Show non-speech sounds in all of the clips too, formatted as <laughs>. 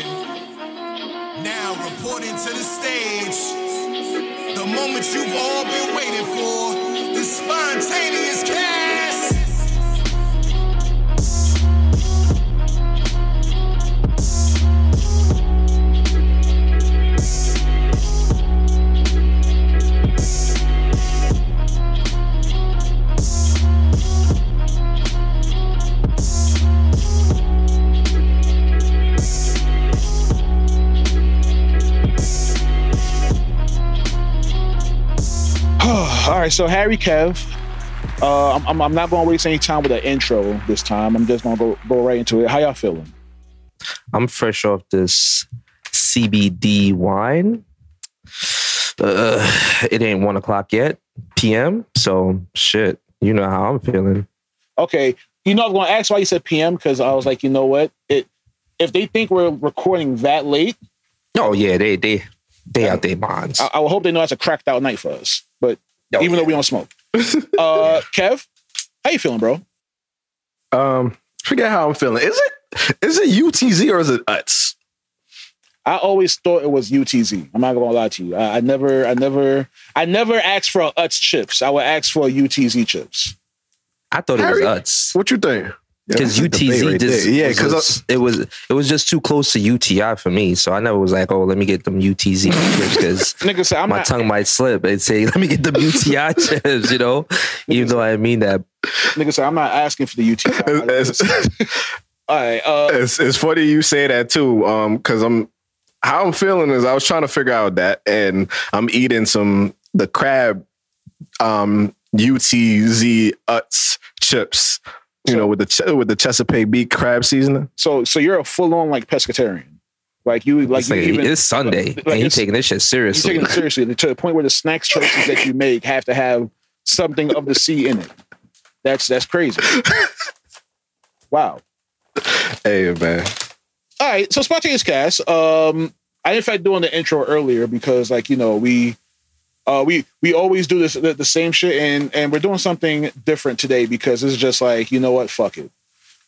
Now reporting to the stage. The moment you've all been waiting for. Right, so Harry Kev, uh, I'm, I'm, I'm not going to waste any time with the intro this time. I'm just going to go go right into it. How y'all feeling? I'm fresh off this CBD wine. Uh, it ain't one o'clock yet, PM. So shit, you know how I'm feeling. Okay, you know I was going to ask why you said PM because I was like, you know what? It if they think we're recording that late, Oh yeah, they they they out their minds. I, I hope they know it's a cracked out night for us. But even though we don't smoke, uh, <laughs> Kev, how you feeling, bro? Um, forget how I'm feeling. Is it is it UTZ or is it UTS? I always thought it was UTZ. I'm not gonna lie to you. I, I never, I never, I never asked for Utz chips. I would ask for UTZ chips. I thought it was Uts What you think? Because Yeah, <laughs> that's a debate UTZ right just yeah, because just- it was it was just too close to UTI for me. So I never was like, oh, let me get them UTZ because <laughs> Nigga said, I'm my not. tongue might slip and say, let me get them UTI <laughs> chips. You know, even though I mean that. Nigga said, I'm not asking for the UTZ. it's, All right. Uh, it's, it's funny you say that too. Um, because I'm how I'm feeling is I was trying to figure out that, and I'm eating some the crab, um, UTZ UTS chips. You know, with the with the Chesapeake Bay crab seasoning. so, so you're a full on like pescatarian. Like you, like It's, you like, even. it's Sunday like and he it's- taking this shit You're seriously. taking it seriously to the point where the snacks choices that you make have to have something of the sea in it. That's that's crazy. Wow. Hey man, All right, so spontaneous cast. Um, I in fact doing the intro earlier because like you know we, uh, we we always do this the, the same shit and and we're doing something different today because it's just like you know what, fuck it.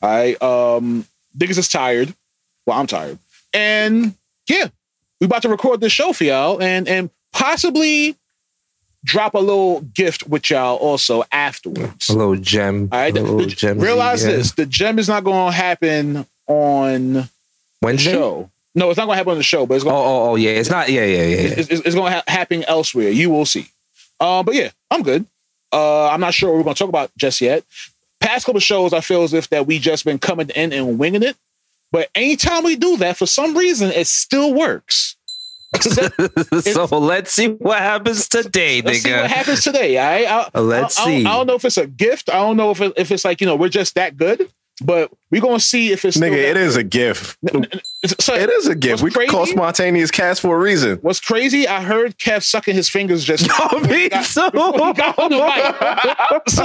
All right, um, niggas is tired. Well, I'm tired, and yeah, we about to record this show for y'all and and possibly drop a little gift with y'all also afterwards. a little gem. All right, the- gem. realize yeah. this: the gem is not going to happen on the Wednesday. show. No, it's not going to happen on the show, but it's Oh, going, oh, oh, yeah. It's not. Yeah, yeah, yeah. it's, it's, it's going to ha- happen elsewhere. You will see. Uh, but yeah, I'm good. Uh, I'm not sure what we're going to talk about just yet. Past couple shows, I feel as if that we just been coming in and winging it. But anytime we do that, for some reason, it still works. <laughs> so let's see what happens today, Let's see what happens today. All right? I, Uh, Let's I, I see. I don't know if it's a gift. I don't know if it, if it's like you know we're just that good. But we're gonna see if it's still nigga, that it is a gift. So, It is a gift. What's We call spontaneous cast for a reason. What's crazy? I heard Kev sucking his fingers just. <laughs> Oh, me got- too. he got on the mic. <laughs> So,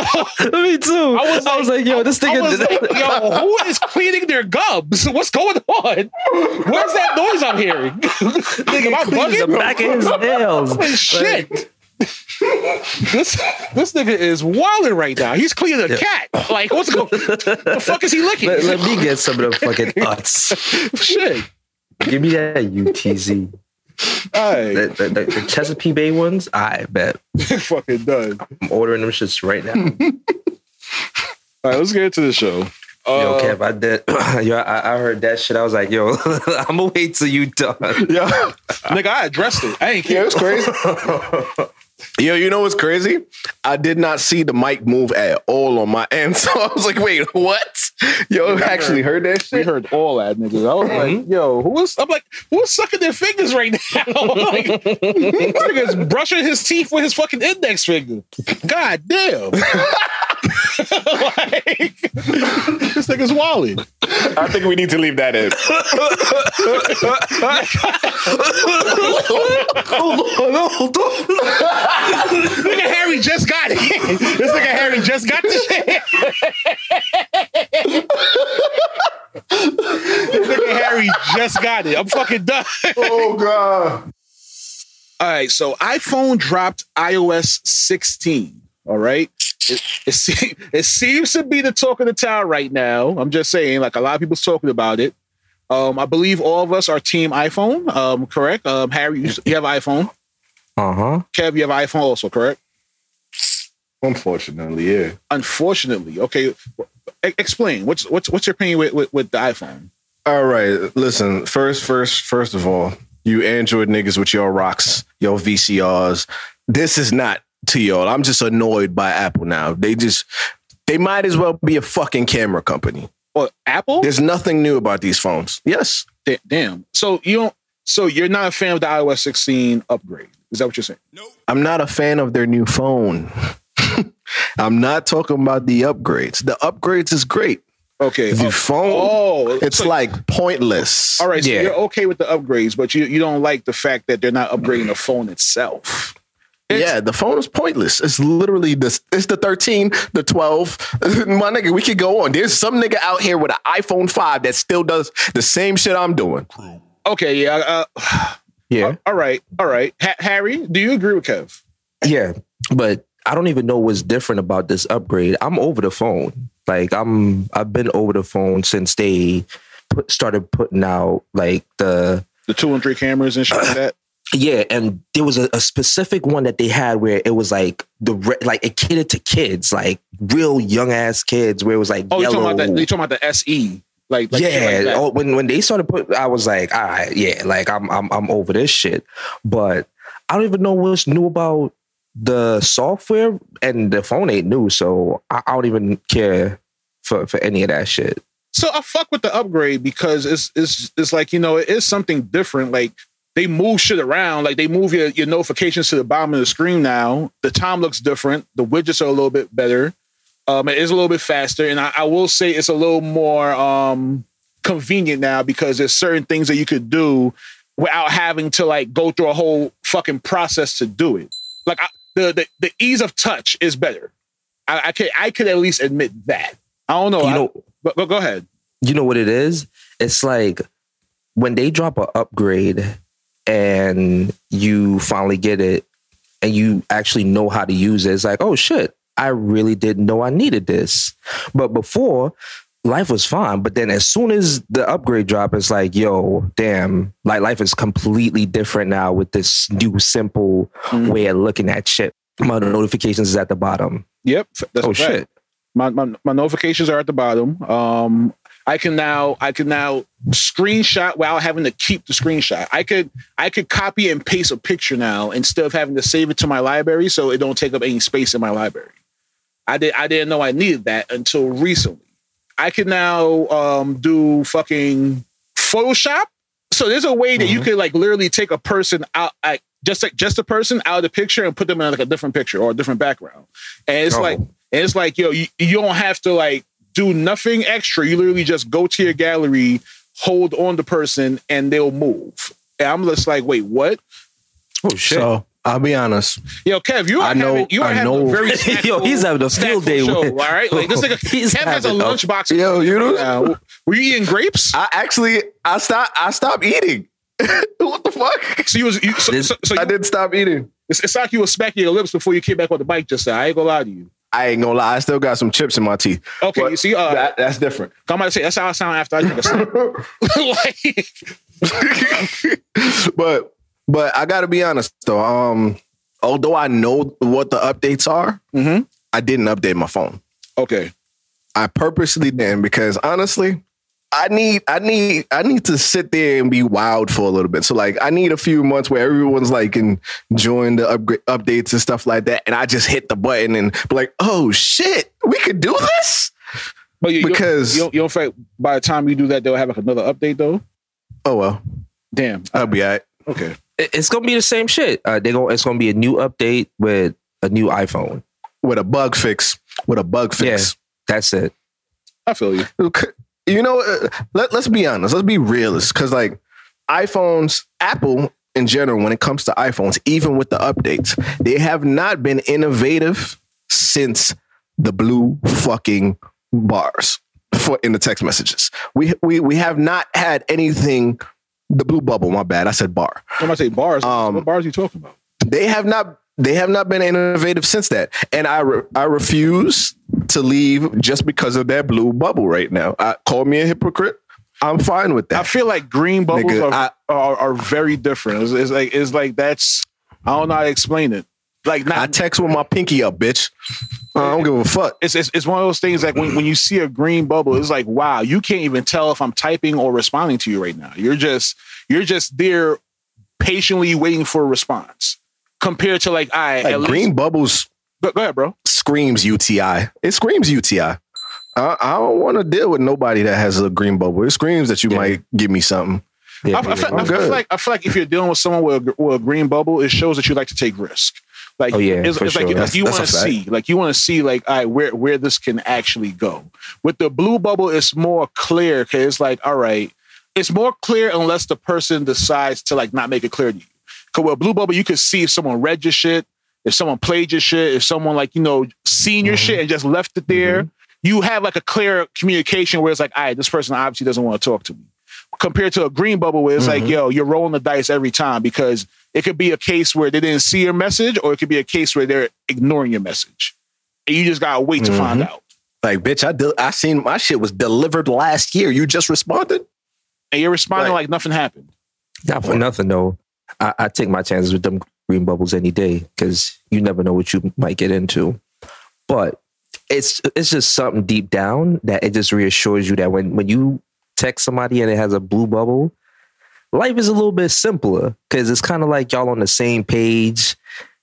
me too. I was, like, yo, this I Is- was like, yo, who is cleaning their gums? What's going on? Where's that noise I'm hearing? <laughs> Nigga, am I cleans the back of his nails. Holy shit. This this nigga is wilding right now. He's cleaning a cat. Like, what's going? On? The fuck is he licking? Let, let me get some of the fucking nuts. <laughs> Shit. Give me that UTZ. Right, The, the, the, the Chesapeake Bay ones, I bet. <laughs> fucking done. I'm ordering them shits right now. <laughs> All right, let's get into the show. Yo, Uh, Kev, I did. <clears throat> Yo, I, I heard that shit. I was like, yo, I'm gonna wait till you done. Yeah. nigga, I addressed it. I ain't Yeah, care. it's crazy. Yo, you know what's crazy? I did not see the mic move at all on my end. <laughs> So I was like, wait, what? Yo, we actually heard that shit? We heard all that, nigga. I was like, mm-hmm. yo, who was? I'm like, who's sucking their fingers right now? <laughs> like, <laughs> this nigga's brushing his teeth with his fucking index finger. God damn. like, this nigga's wally. I think we need to leave that in. Nigga Harry just got it. this nigga Harry just got the shit. this nigga Harry just got it. I'm fucking done. oh, God. All right, so iPhone dropped iOS 16. All right, it, it, se- <laughs> it seems to be the talk of the town right now. I'm just saying, like a lot of people's talking about it. Um, I believe all of us are team iPhone. Um, correct. Um, Harry, you, you have iPhone. Uh huh. Kev, you have iPhone also, correct? Unfortunately, yeah. Unfortunately, okay. E- explain what's what's what's your opinion with, with, with the iPhone? All right. Listen, first, first, first of all, you Android niggas with your rocks, your VCRs. This is not to y'all. I'm just annoyed by Apple now. They just they might as well be a fucking camera company. Or Apple? There's nothing new about these phones. Yes. Da- damn. So you don't. So you're not a fan of the iOS 16 upgrade? Is that what you're saying? No. I'm not a fan of their new phone. <laughs> I'm not talking about the upgrades. The upgrades is great. Okay. The Oh, phone, oh, it's so- like pointless. all right. So Yeah. you're okay with the upgrades, but you you don't like the fact that they're not upgrading the phone itself. Yeah, the phone is pointless. It's literally this. It's the 13, the 12. <laughs> My nigga, we could go on. There's some nigga out here with an iPhone 5 that still does the same shit I'm doing. Okay. Yeah. Uh, <sighs> Yeah. all right. All right. Ha- Harry, do you agree with Kev? Yeah, but I don't even know what's different about this upgrade. I'm over the phone. Like I'm, I've been over the phone since they put, started putting out like the The two and three cameras and shit like that. Yeah, and there was a, a specific one that they had where it was like the re- like it catered to kids, like real young ass kids, where it was like Oh, you're talking about that? You're talking about the SE? Like, like yeah. like oh, when when they started put, I was like, all right, yeah, like I'm I'm I'm over this shit. But I don't even know what's new about the software, and the phone ain't new, so I, I don't even care for for any of that shit. So I fuck with the upgrade because it's it's it's like you know it is something different. Like they move shit around. Like they move your your notifications to the bottom of the screen now. The time looks different. The widgets are a little bit better. Um, it is a little bit faster, and I, I will say it's a little more um convenient now because there's certain things that you could do without having to like go through a whole fucking process to do it. Like I, the, the the ease of touch is better. I, I could I could at least admit that. I don't know. You know, but, but go ahead. you know what it is? It's like when they drop an upgrade and you finally get it and you actually know how to use it. It's like, oh shit, I really didn't know I needed this. But before, life was fine. But then as soon as the upgrade drop, it's like, yo, damn, like life is completely different now with this new simple Mhm. way of looking at shit. My notifications is at the bottom. Yep. That's oh shit. My, my my notifications are at the bottom. Um, I can now I can now screenshot without having to keep the screenshot. I could I could copy and paste a picture now instead of having to save it to my library so it don't take up any space in my library. I did I didn't know I needed that until recently. I can now um, do fucking Photoshop. So there's a way that you Mhm. could like literally take a person out, like just like just a person out of the picture and put them in like a different picture or a different background. And it's Oh. like and it's like, yo, you, you don't have to like do nothing extra. You literally just go to your gallery, hold on the person, and they'll move. And I'm just like, wait, what? Oh shit. So I'll be honest. Yo, Kev, you are I know- having you are I having a know- very <laughs> Yo, he's having a field day show, with- all right? Like this <laughs> nigga, He's Kev has a lunchbox. Yo, you know, now. Were you eating grapes? I actually I stopped I stopped eating. <laughs> what the fuck? So you was you, so, This- so, so I you, did stop eating. it's, it's like you were smacking your lips before you came back on the bike just now. I ain't gonna lie to you. I ain't gonna lie, I still got some chips in my teeth. Okay, But you see, uh, that, that's different. I'm about to say that's how I sound after I drink a snack. <laughs> like, <laughs> but but I gotta be honest though. Um, although I know what the updates are, Mhm. I didn't update my phone. okay, I purposely didn't because honestly, I need I need I need to sit there and be wild for a little bit. So like I need a few months where everyone's like enjoying the upgrade updates and stuff like that, and I just hit the button and be like, oh shit, we could do this. but you, Because- you, don't, you don't think by the time you do that they'll have like another update though. Oh well, Damn. I'll be all right. Okay. It's gonna be the same shit. Uh, they go. It's gonna be a new update with a new iPhone. With a bug fix, with a bug fix. That's it. I feel you. You know, uh, let, let's be honest. Let's be realist. Because, like, iPhones, Apple in general, when it comes to iPhones, even with the updates, they have not been innovative since the blue fucking bars for in the text messages. We we we have not had anything. The blue bubble. My bad. I said bar. I'm say bars. Um, what bars are you talking about? They have not. They have not been innovative since that, and I re- I refuse to leave just because of that blue bubble right now. I, call me a hypocrite, I'm fine with that. I feel like green bubbles Nigga, are, I- are are very different. It's, it's like it's like that's I don't know how to explain it. Like not I text with my pinky up, bitch. I don't give a fuck. it's, it's it's one of those things like when, when you see a green bubble, it's like wow, you can't even tell if I'm typing or responding to you right now. You're just you're just there patiently waiting for a response. Compared to like I Like green least, bubbles go, go ahead, bro. screams UTI. It screams UTI. I, I don't want to deal with nobody that has a green bubble. It screams that you Yeah. might give me something. Yeah, I, I, feel, I, I'm feel like I feel like if you're dealing with someone with a, with a green bubble, it shows that you like to take risk. Like, Oh, yeah, it's, for it's sure. like That's- you that's want to see, like you want to see, like, all right, where where this can actually go. With the blue bubble, it's more clear because it's like, all right, it's more clear unless the person decides to like not make it clear to you. Because with a blue bubble, you can see if someone read your shit, if someone played your shit, if someone like you know seen your Mm-hmm. shit and just left it there. You have like a clear communication where it's like, all right, this person obviously doesn't want to talk to me compared to a green bubble where it's like, Mm-hmm. yo, you're rolling the dice every time because it could be a case where they didn't see your message, or it could be a case where they're ignoring your message, and you just gotta wait to find Mm-hmm. out. Like, bitch, I del- I seen my shit was delivered last year. You just responded. And you're responding Right. like nothing happened. Not for nothing though. I, I take my chances with them green bubbles any day because you never know what you might get into. But it's it's just something deep down that it just reassures you that when when you text somebody and it has a blue bubble, life is a little bit simpler because it's kind of like y'all on the same page,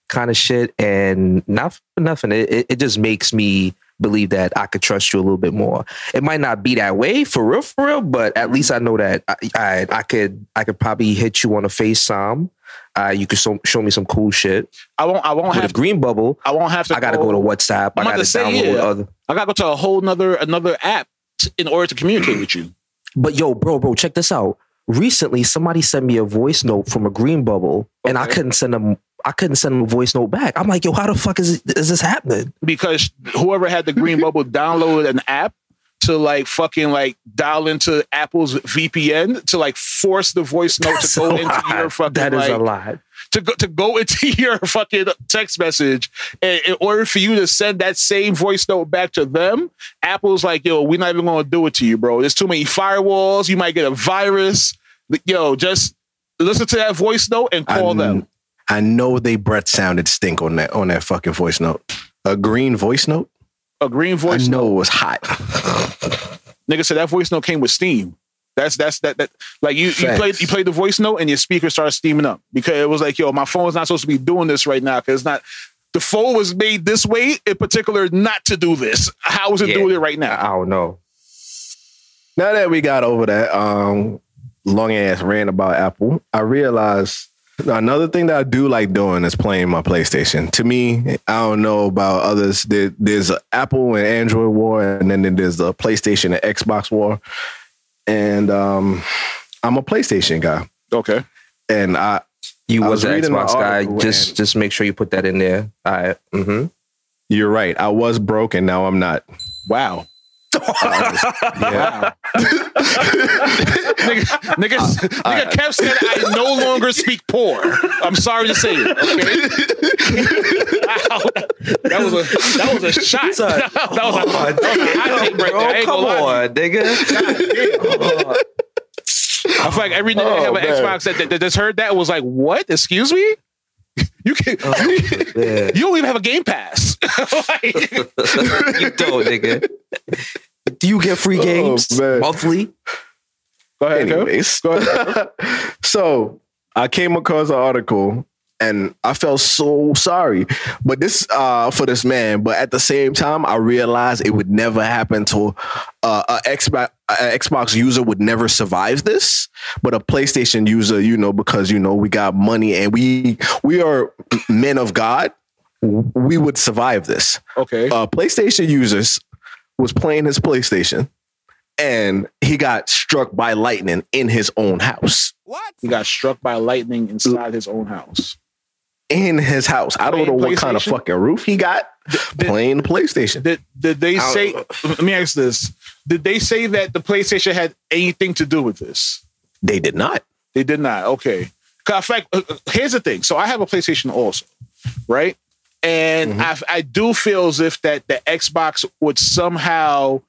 kind of shit. And not for nothing, it, it, it just makes me believe that I could trust you a little bit more. It might not be that way for real, for real, but at least I know that I I, I could I could probably hit you on a FaceTime. Uh, you could show, show me some cool shit. I won't. I won't With have. green bubble, I won't have to. I gotta go to WhatsApp. I I'm about gotta to say, download yeah. other. I gotta go to a whole nother another app t- in order to communicate with you. But yo, bro, bro, check this out. Recently, somebody sent me a voice note from a green bubble, and I couldn't send them. I couldn't send a voice note back. I'm like, yo, how the fuck is is this happening? because whoever had the green bubble downloaded an app to like fucking like dial into Apple's VPN to like force the voice note to go into your fucking That is like, a lot. to go to go into <laughs> your fucking text message and in order for you to send that same voice note back to them apple's like yo we're not even gonna do it to you bro there's too many firewalls you might get a virus yo just listen to that voice note and call I, them I know they breath sounded stink on that on that fucking voice note. A green voice note. a green voice. I know note it was hot. <laughs> nigga said that voice note came with steam that's that's that that like you you played you played the voice note and your speaker started steaming up because it was like yo my phone's not supposed to be doing this right now because it's not the phone was made this way in particular not to do this how is it Yeah. doing it right now I don't know. Now that we got over that um, long ass rant about Apple, I realized another thing that I do like doing is playing my PlayStation. To me, I don't know about others. There, there's a Apple and Android war, and then there's the PlayStation and Xbox war. And um, I'm a PlayStation guy, Okay. and I You I was, was an reading the Xbox guy. Just just make sure you put that in there. All right. Mm-hmm. you're right. I was broke, and now I'm not. Wow. Yeah. nigga, nigga, uh, nigga Kev said, I no longer speak poor. I'm sorry to say it. Okay. wow. <laughs> That was a that was a shot. Son, <laughs> that was a, that was a hot take right there. Come on, nigga. I feel like every nigga that Oh, have an man. Xbox that, that, that just heard that was like, what? Excuse me? <laughs> You can Oh, man. you don't even have a game pass. like, you don't, nigga. Do you get free Oh, games man. monthly? go ahead, Kev. Anyways, <laughs> so I came across an article and I felt so sorry. But this uh for this man, but at the same time, I realized it would never happen to uh, a Xbox a Xbox user would never survive this, but a PlayStation user, you know, because you know we got money and we we are men of God, we would survive this Okay. uh, PlayStation users was playing his PlayStation and he got struck by lightning in his own house. What? He got struck by lightning inside his own house. In his house. I don't know what kind of fucking roof he got did- playing PlayStation. Did did they say? Let me ask this: Did they say that the PlayStation had anything to do with this? They did not. They did not. Okay. in fact, uh, uh, here's the thing. So I have a PlayStation also, right? And mm-hmm. I I do feel as if that the Xbox would somehow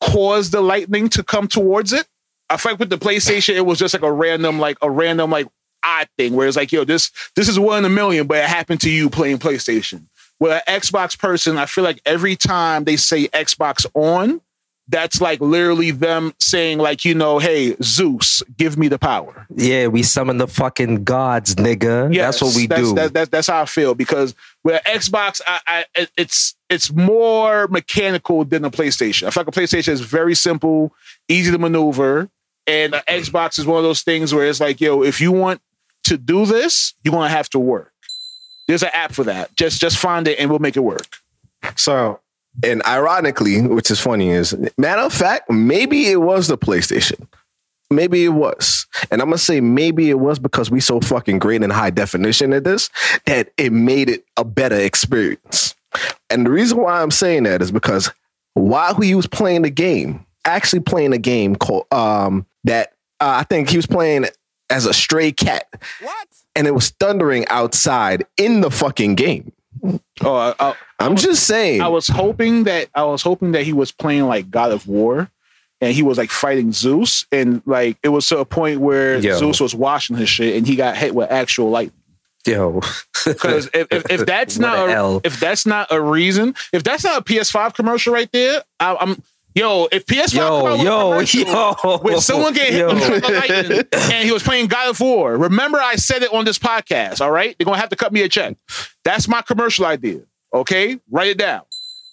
cause the lightning to come towards it. I feel like with the PlayStation, it was just like a random, like a random, like odd thing where it's like, yo, this this is one in a million, but it happened to you playing PlayStation. With an Xbox person, I feel like every time they say Xbox on, that's like literally them saying, like, you know, hey, Zeus, give me the power. Yeah, we summon the fucking gods, nigga. Yes, that's what we that's, do. That, that, that's how I feel because with Xbox, I, I it's it's more mechanical than a PlayStation. I feel like a PlayStation is very simple, easy to maneuver, and an Xbox is one of those things where it's like, yo, if you want to do this, you're gonna have to work. There's an app for that. Just just find it and we'll make it work. So, and ironically, which is funny, is matter of fact, maybe it was the PlayStation. Maybe it was. And I'm gonna say maybe it was because we so fucking great in high definition at this that it made it a better experience. And the reason why I'm saying that is because while he was playing the game, actually playing a game called um that uh, I think he was playing as a stray cat. What? And it was thundering outside in the fucking game. Oh, I, I'm just saying. I was hoping that I was hoping that he was playing like God of War, and he was like fighting Zeus, and like it was to a point where Yo. Zeus was washing his shit, and he got hit with actual lightning. Yo, <laughs> Because if, if, if that's not a a, L. if that's not a reason, if that's not a PS5 commercial right there, I, I'm yo. If PS5 yo, yo, yo. with someone getting hit Yo. with the lightning and he was playing God of War, remember I said it on this podcast. All right, they're gonna have to cut me a check. That's my commercial idea. Okay, write it down.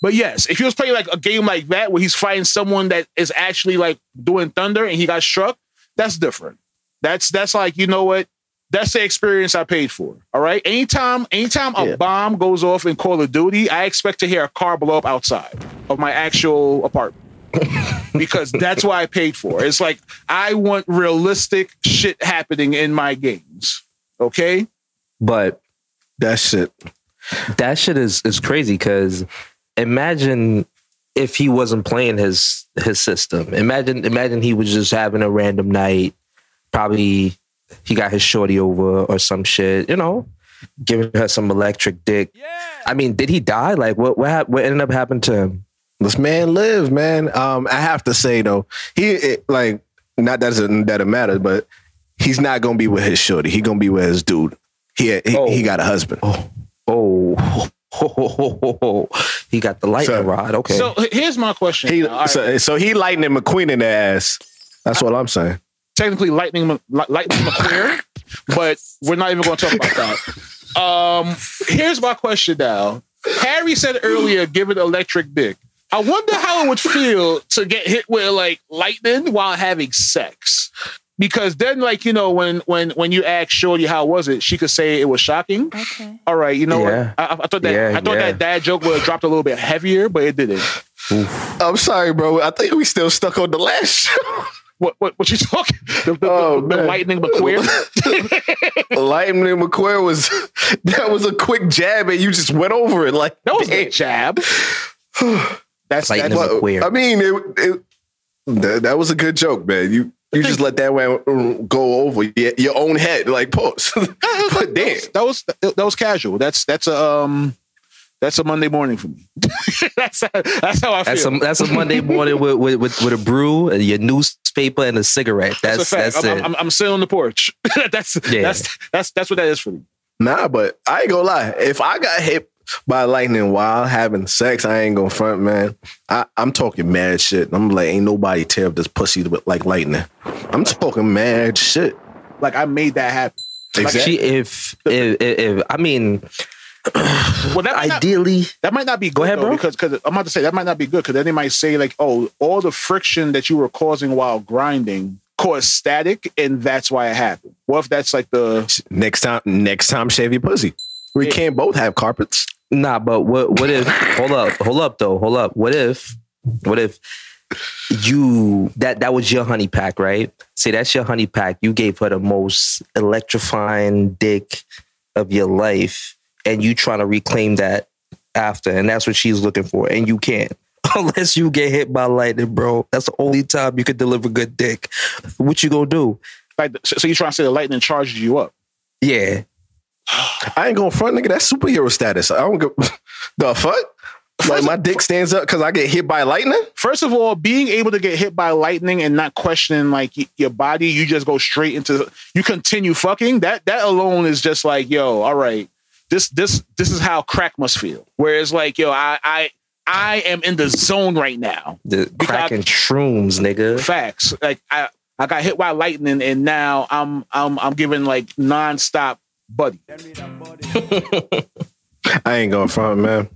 But yes, if he was playing like a game like that where he's fighting someone that is actually like doing thunder and he got struck, that's different. That's that's like you know what? That's the experience I paid for. All right. Anytime, anytime a bomb goes off in Call of Duty, I expect to hear a car blow up outside of my actual apartment. Because that's what I paid for. It's like I want realistic shit happening in my games. Okay? but that shit. that shit is is crazy because imagine if he wasn't playing his his system. Imagine imagine he was just having a random night. Probably he got his shorty over or some shit. You know, giving her some electric dick. Yeah. I mean, did he die? Like, what what hap- what ended up happening to him? This man lives, man. Um, I have to say though, he it, like not that it, that it matters, but he's not gonna be with his shorty. He gonna be with his dude. He he, Oh. he got a husband. Oh, oh. Oh, <laughs> he got the lightning So- rod. Okay, So here's my question. He All right. so, so he lightning McQueen in the ass. That's what I'm saying. technically Lightning Mc- Lightning McQueer, <laughs> but we're not even going to talk about that. Um, here's my question now. Harry said earlier, "Give it electric dick." I wonder how it would feel to get hit with like lightning while having sex. Because then, like you know, when when when you ask Shorty how was it, she could say it was shocking. Okay. All right, you know Yeah. what? I, I thought that Yeah, I thought yeah. that that joke would have dropped a little bit heavier, but it didn't. I'm sorry, bro. I think we still stuck on the last show. What what what you talking? The, the, Oh, the, the man. lightning McQueer. <laughs> lightning McQueen was that was a quick jab, and you just went over it like That was damn. a jab. <sighs> <sighs> <sighs> That's Lightning that's, McQueen. Queer. I mean, it, it that, that was a good joke, man. You you just let that one go over your, your own head, like pause. <laughs> but damn, that was that was casual. That's that's a um that's a Monday morning for me. <laughs> that's that's how I feel. that's a that's a Monday morning with with, with, with a brew, and your newspaper, and a cigarette. That's, That's a fact. that's, I'm, it. I'm, I'm sitting on the porch. <laughs> that's Yeah. that's that's that's what that is for me. nah. But I ain't gonna lie. If I got hit by lightning while having sex, I ain't gonna front, man. I, I'm talking mad shit. I'm like, ain't nobody tear up this pussy with like lightning. I'm talking mad shit. Like I made that happen. Exactly. She, if, if, if, if I mean, <clears throat> Well, that might not, ideally, that might not be good Go ahead, though, bro. because because I'm about to say that might not be good because then they might say like, oh, all the friction that you were causing while grinding caused static, and that's why it happened. What if that's like the Next time, next time, shave your pussy. We Yeah. can't both have carpets. Nah. But what what if? hold up, hold up, though. Hold up. What if? What if you that that was your honey pack, right? Say that's your honey pack. You gave her the most electrifying dick of your life, and you trying to reclaim that after, and that's what she's looking for, and you can't. <laughs> Unless you get hit by lightning, bro. That's the only time you could deliver good dick. What you gonna do? like? So so you're trying to say the lightning charged you up? Yeah. I ain't gonna front, nigga. That's superhero status. I don't give <laughs> the fuck. Like my dick stands up because I get hit by lightning. First of all, being able to get hit by lightning and not questioning like y- your body, you just go straight into you continue fucking. That that alone is just like, yo, all right, this this this is how crack must feel. Whereas like, yo, I I I am in the zone right now. The cracking shrooms, nigga. Facts. Like I I got hit by lightning and now I'm I'm I'm giving like nonstop buddy. <laughs> I ain't going front, man.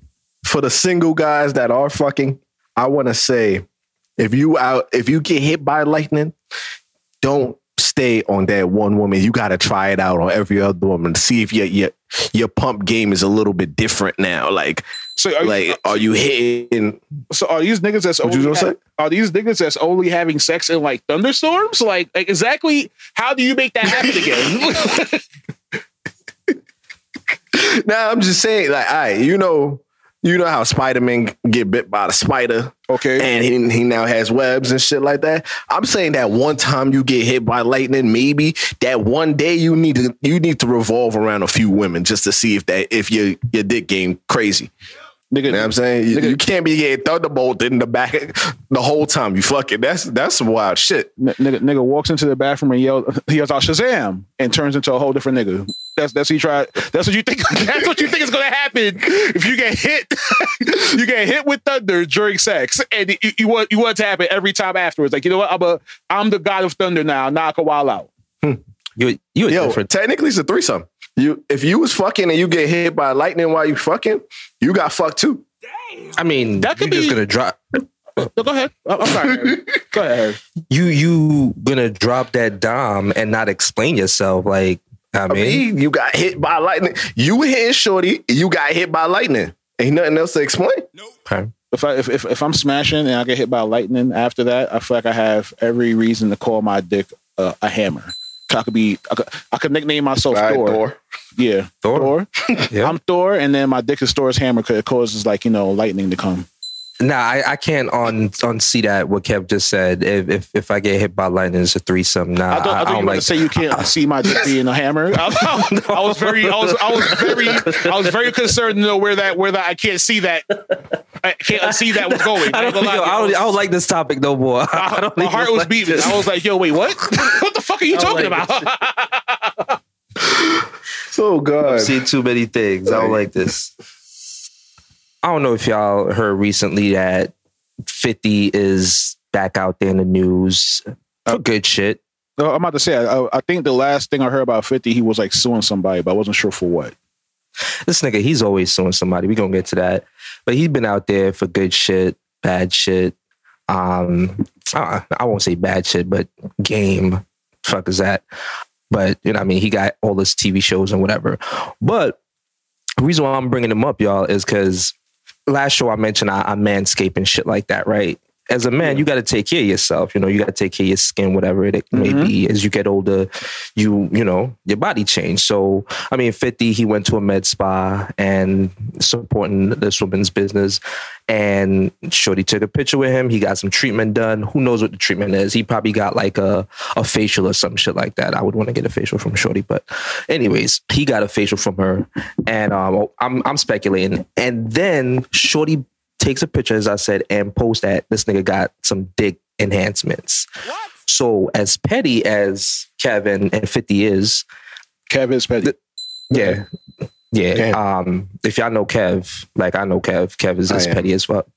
For the single guys that are fucking, I want to say, if you out, if you get hit by lightning, don't stay on that one woman. You got to try it out on every other woman to see if your your your pump game is a little bit different now. Like, So are, like, are you hitting? so are these niggas that's What you only ha- say? are these niggas that's only having sex in like thunderstorms? Like, like exactly how do you make that happen again? <laughs> <laughs> <laughs> Nah, I'm just saying, like, all right, you know, you know how Spider Man get bit by the spider. okay. and he, he now has webs and shit like that. I'm saying that one time you get hit by lightning, maybe that one day you need to you need to revolve around a few women just to see if that if your your dick game crazy. Nigga, You know what I'm saying? You, Nigga- you can't be getting thunderbolt in the back <laughs> the whole time you fucking. That's that's some wild shit. N- nigga, nigga walks into the bathroom and yells, <laughs> he yells out Shazam and turns into a whole different nigga. That's that's what you try. That's what you think. <laughs> That's what you think is gonna happen if you get hit. you get hit with thunder during sex, and you, you want you want it to happen every time afterwards. Like you know what? I'm a I'm the god of thunder now. Knock a while out. Hmm. You you a Yo, different. technically it's a threesome. You if you was fucking and you get hit by lightning while you fucking, you got fucked too. I mean, That could you just gonna drop. No, go ahead. I'm I'm sorry. Go ahead. <laughs> You you gonna drop that dom and not explain yourself? Like I I mean, mean, you got hit by lightning. You hitting shorty, you got hit by lightning. Ain't nothing else to explain. okay. If I if, if if I'm smashing and I get hit by lightning after that, I feel like I have every reason to call my dick uh, a hammer. I could be I could, I could nickname myself All right, Thor. Thor. Yeah, Thor. Thor. <laughs> Yeah. I'm Thor, and then my dick is Thor's hammer because it causes like you know lightning to come. Nah, I, I can't on on see that what Kev just said. If if, if I get hit by lightning, it's a threesome. Nah, I thought, I I, don't about like. to say you can't <laughs> see my dick being a hammer. <laughs> I, I was very, I was, I was very, I was very concerned to know where that, where that I can't see that, I can't see that was going. I don't, yo. I, don't, don't like this topic no more. I <laughs> My, don't my heart was like beating. this. I was like, "Yo, wait, what? what the fuck are you talking like about?" Oh God. I've seen too many things. I don't like this. I don't know if y'all heard recently that 50 is back out there in the news for good shit. No, I'm about to say. I, I think the last thing I heard about Fifty, he was like suing somebody, but I wasn't sure for what. This nigga, he's always suing somebody. We gonna get to that. But he's been out there for good shit, bad shit. Um, uh, I won't say bad shit, but game. Fuck is that? But you know, what I mean, he got all his TV shows and whatever. But the reason why I'm bringing him up, y'all, is because last show I mentioned I, I manscape and shit like that, right? As a man, you got to take care of yourself. You know, you got to take care of your skin, whatever it may Mhm. be. As you get older, you you know your body change. So I mean, fifty, he went to a med spa and supporting this woman's business, and Shorty took a picture with him. He got some treatment done. Who knows what the treatment is? He probably got like a a facial or some shit like that. I would want to get a facial from Shorty, but anyways, he got a facial from her, and um, I'm I'm speculating. And then Shorty takes a picture, as I said, and posts that this nigga got some dick enhancements. What? So as petty as Kevin and 50 is, Kev is petty. yeah. Yeah. Damn. Um, if y'all know Kev, like I know Kev, Kev is as petty as fuck.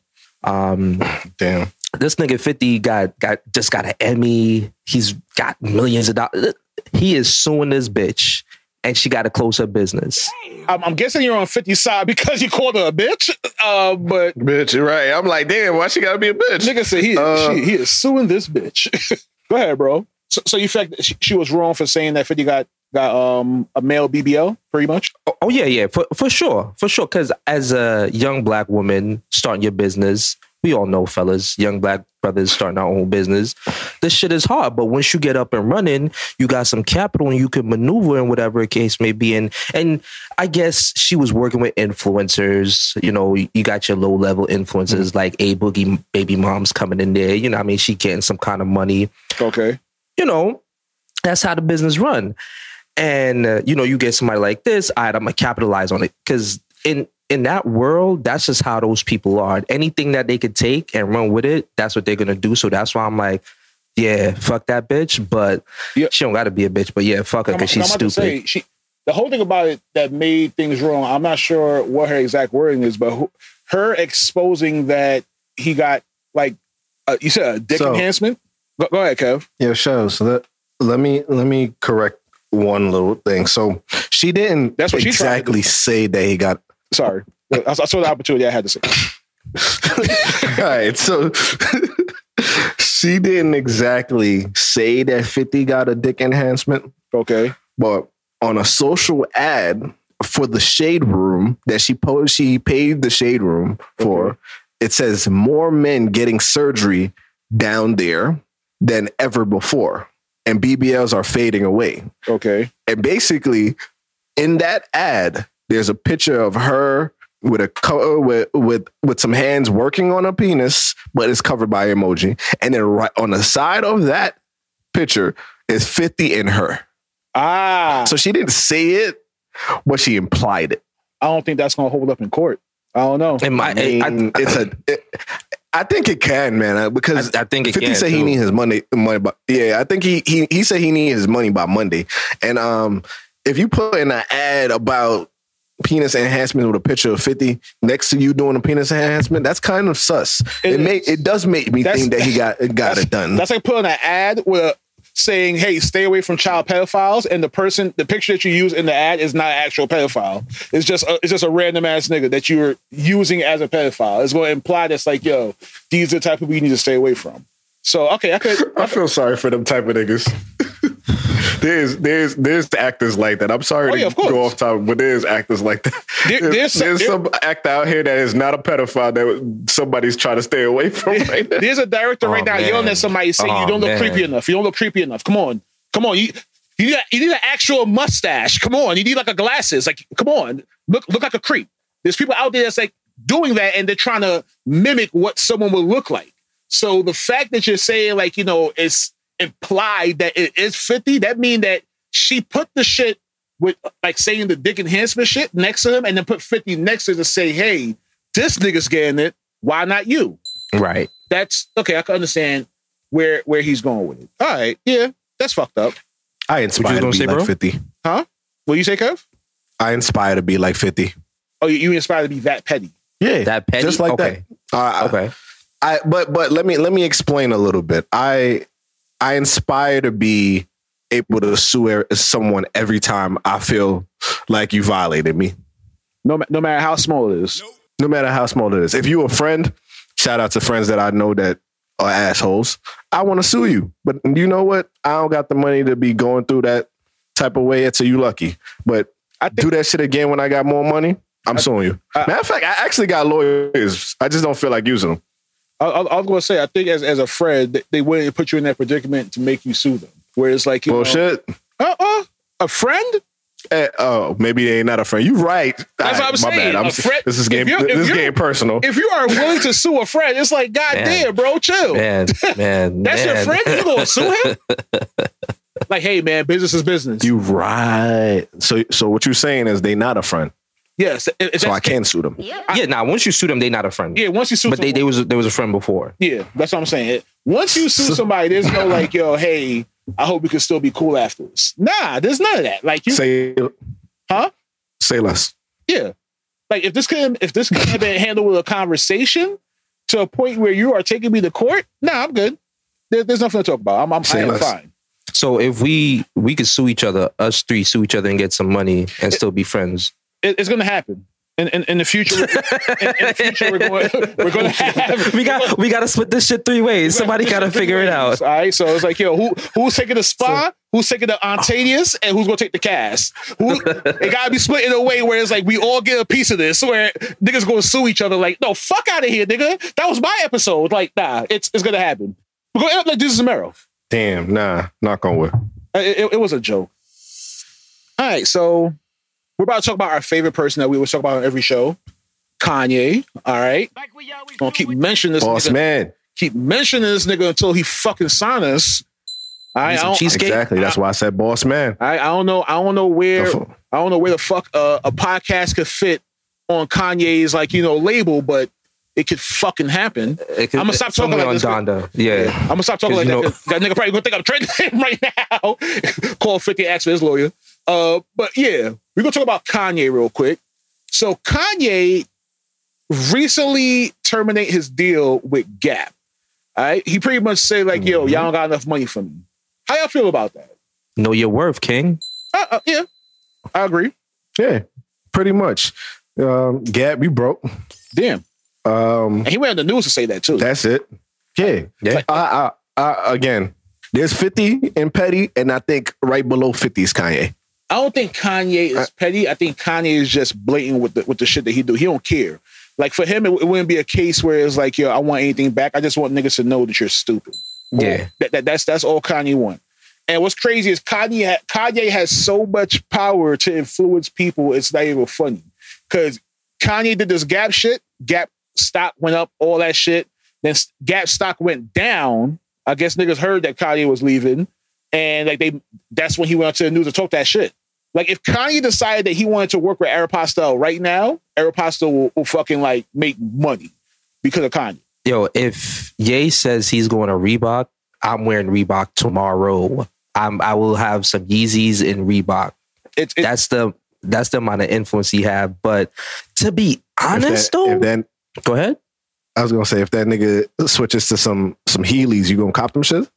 Um, Damn. this nigga 50 got got just got an Emmy. He's got millions of dollars. He is suing this bitch and she got to close her business. I'm, I'm guessing you're on 50 side because you called her a bitch. Uh, but Bitch, you're right. I'm like, damn, why she gotta be a bitch? nigga said he Uh, she, he is suing this bitch. <laughs> Go ahead, bro. So, so you fact she, she was wrong for saying that 50 got got um a male BBL, pretty much. Oh, oh, yeah, yeah, for for sure, for sure. Because as a young black woman starting your business, we all know, fellas, young black brothers starting our own business. This shit is hard, but once you get up and running, you got some capital and you can maneuver in whatever case may be. And and I guess she was working with influencers. You know, you got your low level influencers like a boogie baby moms coming in there. You know, what I mean, she getting some kind of money Okay. you know, that's how the business run. And uh, you know, you get somebody like this, all right, I'm gonna capitalize on it because in in that world, that's just how those people are. Anything that they could take and run with it, that's what they're gonna do. So that's why I'm like, yeah, fuck that bitch. But Yeah. she don't gotta be a bitch. But yeah, fuck her I'm, because I'm she's about to stupid. say she. The whole thing about it that made things wrong. I'm not sure what her exact wording is, but who, her exposing that he got like uh, you said a dick So- enhancement. Go, go ahead, Kev. Yeah, show. So let, let me let me correct one little thing. So she didn't That's what she exactly do. say that he got. Sorry, I, saw the opportunity. I had to say. <laughs> All right, so <laughs> she didn't exactly say that Fifty got a dick enhancement, Okay. but on a social ad for the shade room that she posed, she paid the shade room for. Okay. It says more men getting surgery down there than ever before, and BBLs are fading away. Okay. And basically, in that ad, there's a picture of her with a co- with with with some hands working on a penis, but it's covered by emoji. And then right on the side of that picture is 50 in her. Ah, So she didn't say it, but she implied it. I don't think that's gonna hold up in court. I don't know. And my, I mean, I, it's a. It, I think it can, man, uh, because I, I think it 50 can. said he too. need his money money by, yeah, I think he he he said he need his money by Monday. And um if you put in an ad about penis enhancement with a picture of 50 next to you doing a penis enhancement, that's kind of sus. It, It make is. it does make me think that he got got it done. That's like putting an ad with a, saying, "Hey, stay away from child pedophiles," and the person, the picture that you use in the ad is not an actual pedophile. It's just a, it's just a random ass nigga that you're using as a pedophile. It's going to imply that's like, yo, these are the type of people you need to stay away from. So okay, I could. <laughs> I feel sorry for them type of niggas. <laughs> there's there's there's actors like that. I'm sorry Oh, to of go off topic, but there's actors like that. There- there's there's some- there's there- some actor out here that is not a pedophile that somebody's trying to stay away from right now. There's a director right Oh, now man. yelling at somebody saying you Oh, don't look man. creepy enough. You don't look creepy enough. Come on, come on. You you need, you need an actual mustache. Come on, you need like a glasses. Like come on, look look like a creep. There's people out there that's like doing that and they're trying to mimic what someone would look like. So the fact that you're saying like you know it's implied that it is 50, that mean that she put the shit with like saying the dick enhancement shit next to him and then put 50 next to it to say, hey, this nigga's getting it. Why not you? Right. that's okay. I can understand where where he's going with it. All right, yeah, that's fucked up. I inspire to gonna be say, like bro? 50. What do you say, Kev? I inspire to be like 50. Oh, you, you inspired to be that petty. Yeah. That petty. Just like okay. that. Uh, Okay. I but but let me let me explain a little bit. I I inspire to be able to sue someone every time I feel like you violated me, No, no matter how small it is. no matter how small it is. If you a friend, shout out to friends that I know that are assholes. I want to sue you, but you know what? I don't got the money to be going through that type of way until you lucky. But I do that shit again when I got more money. I'm suing you. I- Matter of fact, I actually got lawyers. I just don't feel like using them. I, I, I was going to say. I think as as a friend, they, wouldn't put you in that predicament to make you sue them. Where it's like, you Bullshit. know, uh, uh, a friend. Eh, oh, maybe they ain't not a friend. You right. That's what I'm my saying. Bad. I'm, A friend- this is game. This is you're- personal. If you are willing to sue a friend, it's like, God Man. damn, bro, chill. Man, man. <laughs> That's your friend. You gonna sue him? <laughs> like, hey, man, business is business. You right. So so what you're saying is they not a friend. Yes. if- if So I can sue them. Yeah, now once you sue them, they not a friend. Yeah, once you sue them. but they, someone- they was there was a friend before. Yeah, that's what I'm saying. Once you sue <laughs> somebody, there's no like, yo, hey, I hope we can still be cool afterwards. Nah, there's none of that. Like you, Say Huh? Say less. yeah, like if this could if this could have been handled with a conversation to a point where you are taking me to court, nah, I'm good. There, there's nothing to talk about. I'm, I'm, I am less. fine. So if we we could sue each other, us three sue each other and get some money and still be friends. It, it's gonna happen. In, in, in the future, in, in the future, we're going we're going <laughs> to have we got <laughs> we got to split this shit three ways. Somebody got to figure it out. All right, so it's like, yo, who who's taking the spa? Who's taking the Ontanius? And who's gonna take the cast? Who it gotta be split in a way where it's like we all get a piece of this, where niggas gonna sue each other. Like, no, fuck out of here, nigga. That was my episode. Like, nah, it's it's gonna happen. We're gonna end up like Desus and Mero. Damn, nah, knock on wood. Uh, It, it- it was a joke. All right, so we're about to talk about our favorite person that we always talk about on every show, Kanye. All right, gonna keep mentioning this. Boss nigga, man. keep mentioning this nigga until he fucking sign us. All right, Need I don't, cheesecake? Exactly. That's why I said boss man. I, I don't know. I don't know where. The I don't know where the fuck uh, a podcast could fit on Kanye's like you know label, but it could fucking happen. Could- I'ma stop talking somewhere like on this, Donda. Yeah. I'm gonna stop talking like 'Cause that. you 'cause That nigga probably gonna think I'm trending him <laughs> right now. <laughs> Call 50 ask for his lawyer. Uh, but yeah, we're gonna talk about Kanye real quick. So Kanye recently terminate his deal with Gap. All right, he pretty much said like, "Yo, y'all don't got enough money for me." How y'all feel about that? Know your worth, King. Uh, uh, yeah, I agree. Yeah, pretty much. Um, Gap, you broke. Damn, Um, and he went on the news to say that too. that's it. Yeah. Yeah. I, I, I, again, there's 50 in Petty, and I think right below 50 is Kanye. I don't think Kanye is petty. I think Kanye is just blatant with the with the shit that he do. He don't care. Like for him, it, it wouldn't be a case where it's like, yo, I want anything back. I just want niggas to know that you're stupid. Yeah. That, that that's that's all Kanye want. And what's crazy is Kanye ha- Kanye has so much power to influence people. It's not even funny because Kanye did this Gap shit. Gap stock went up, all that shit. Then Gap stock went down. I guess niggas heard that Kanye was leaving, and like they, that's when he went out to the news to talk that shit. Like if Kanye decided that he wanted to work with Aeropostale right now, Aeropostale will, will fucking like make money because of Kanye. Yo, if Ye says he's going to Reebok, I'm wearing Reebok tomorrow. I'm I will have some Yeezys in Reebok. It's it, That's the that's the amount of influence he have. But to be honest, if that, though, if then go ahead. I was gonna say if that nigga switches to some some Heelys, you gonna cop them shit?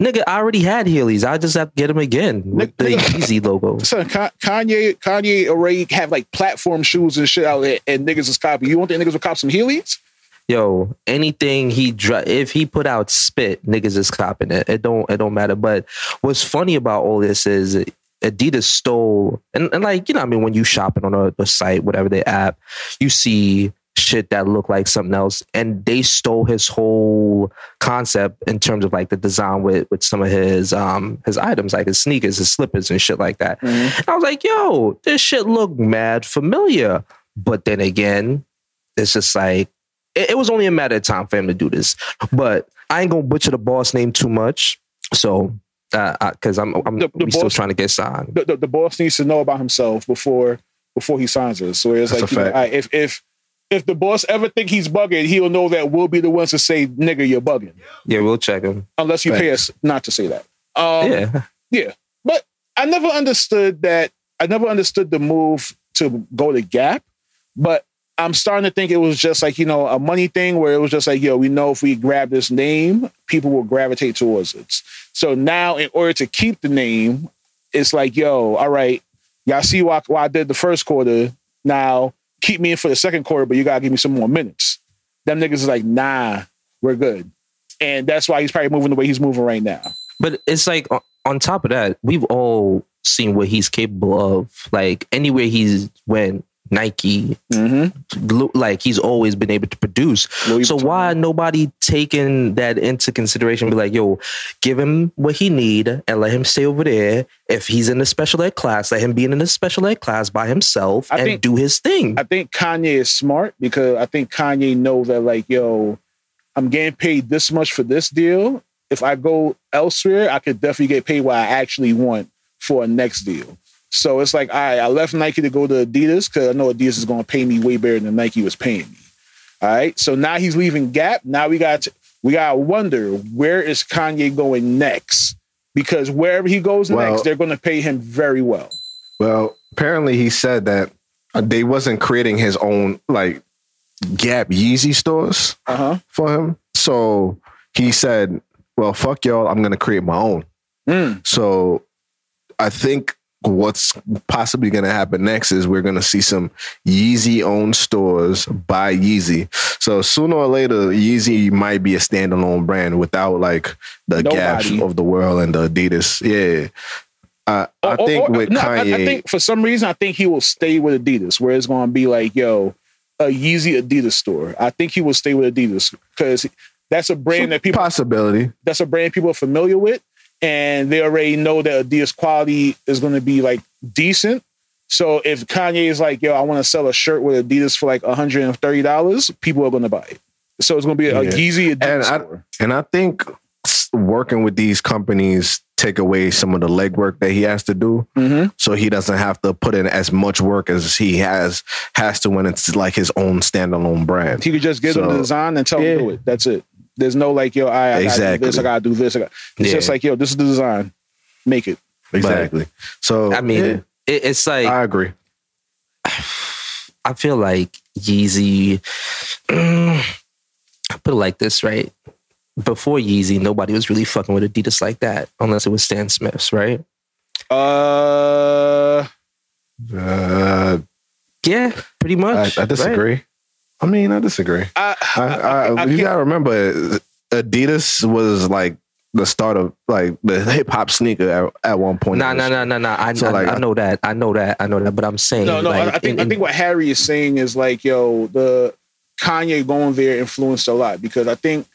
Nigga, I already had Heelys. I just have to get them again with the Yeezy logo. <laughs> son, Kanye, Kanye already have like platform shoes and shit out there, and niggas is copying. You want the niggas to cop some Heelys? Yo, anything he dr- if he put out spit, niggas is copping it. It don't it don't matter. But what's funny about all this is Adidas stole and, and like you know I mean when you shopping on a, a site whatever the app you see shit that looked like something else. And they stole his whole concept in terms of like the design with with some of his um his items like his sneakers his slippers and shit like that. And I was like yo this shit look mad familiar. But then again it's just like it, it was only a matter of time for him to do this. But I ain't gonna butcher the boss name too much. So uh, because I'm I'm The- the we still trying to get signed. The, the, the boss needs to know about himself before before he signs us. So it's That's like you know, right, if if if the boss ever think he's bugging, he'll know that we'll be the ones to say, "Nigga, you're bugging," Yeah, we'll check him. unless you pay us not to say that. Um, yeah, Yeah, but I never understood that. I never understood the move to go to Gap, but I'm starting to think it was just like you know a money thing where it was just like yo, we know if we grab this name, people will gravitate towards it. So now, in order to keep the name, it's like yo, all right, y'all see why, why I did the first quarter. Now keep me in for the second quarter, but you gotta give me some more minutes. Them niggas is like, nah, we're good, and that's why he's probably moving the way he's moving right now. but it's like on- top of that, we've all seen what he's capable of. Like anywhere he's went, Nike, Mm-hmm. like he's always been able to produce. Louis So Vuitton. why nobody taking that into consideration? Be like, yo, give him what he need and let him stay over there. If he's in the special ed class, let him be in the special ed class by himself I and think- do his thing. I think Kanye is smart because I think Kanye know that like, yo, I'm getting paid this much for this deal. If I go elsewhere, I could definitely get paid what I actually want for a next deal. So it's like, all right, I left Nike to go to Adidas because I know Adidas is going to pay me way better than Nike was paying me. All right. So now he's leaving Gap. Now we got to, we got to wonder where is Kanye going next? Because wherever he goes Well- next, they're going to pay him very well. Well, apparently he said that uh, they wasn't creating his own like Gap Yeezy stores Uh huh. for him. So he said, "Well, fuck y'all. I'm gonna create my own." Mm. So I think what's possibly going to happen next is we're going to see some Yeezy owned stores by Yeezy. So sooner or later, Yeezy might be a standalone brand without like the gaps of the world and the Adidas. Yeah. Uh, I Or- think or- with no, I- Kanye, I, think for some reason I think he will stay with Adidas, where it's going to be like, yo, a Yeezy Adidas store. I think he will stay with Adidas because that's a brand that people possibility. that's a brand people are familiar with, and they already know that Adidas quality is going to be like decent. So if Kanye is like, yo, I want to sell a shirt with Adidas for like hundred and thirty dollars, people are going to buy it. So it's going to be a Yeah. Yeezy Adidas And I- store. And I think working with these companies take away some of the legwork that he has to do, Mm-hmm. so he doesn't have to put in as much work as he has has to when it's like his own standalone brand. He could just give them the design and tell yeah. them to do it. That's it. There's no like, yo, I, I gotta do this, I gotta do this. I got, it's Yeah. just like, yo, this is the design. Make it. Exactly. So I mean, yeah, it, it's like I agree. <sighs> I feel like Yeezy. <sighs> I put it like this, right? Before Yeezy, nobody was really fucking with Adidas like that, unless it was Stan Smiths, right? Uh, Uh, Yeah, pretty much. I right? disagree. I mean, I disagree. I, I, I, I you gotta remember, Adidas was like the start of like the hip hop sneaker at, at one point. Nah, nah, nah, nah, nah. I, So, I, like, I know that. I know that. I know that. But I'm saying, no, no. like, I, I think in- I think what Harry is saying is like, yo, the Kanye going there influenced a lot because I think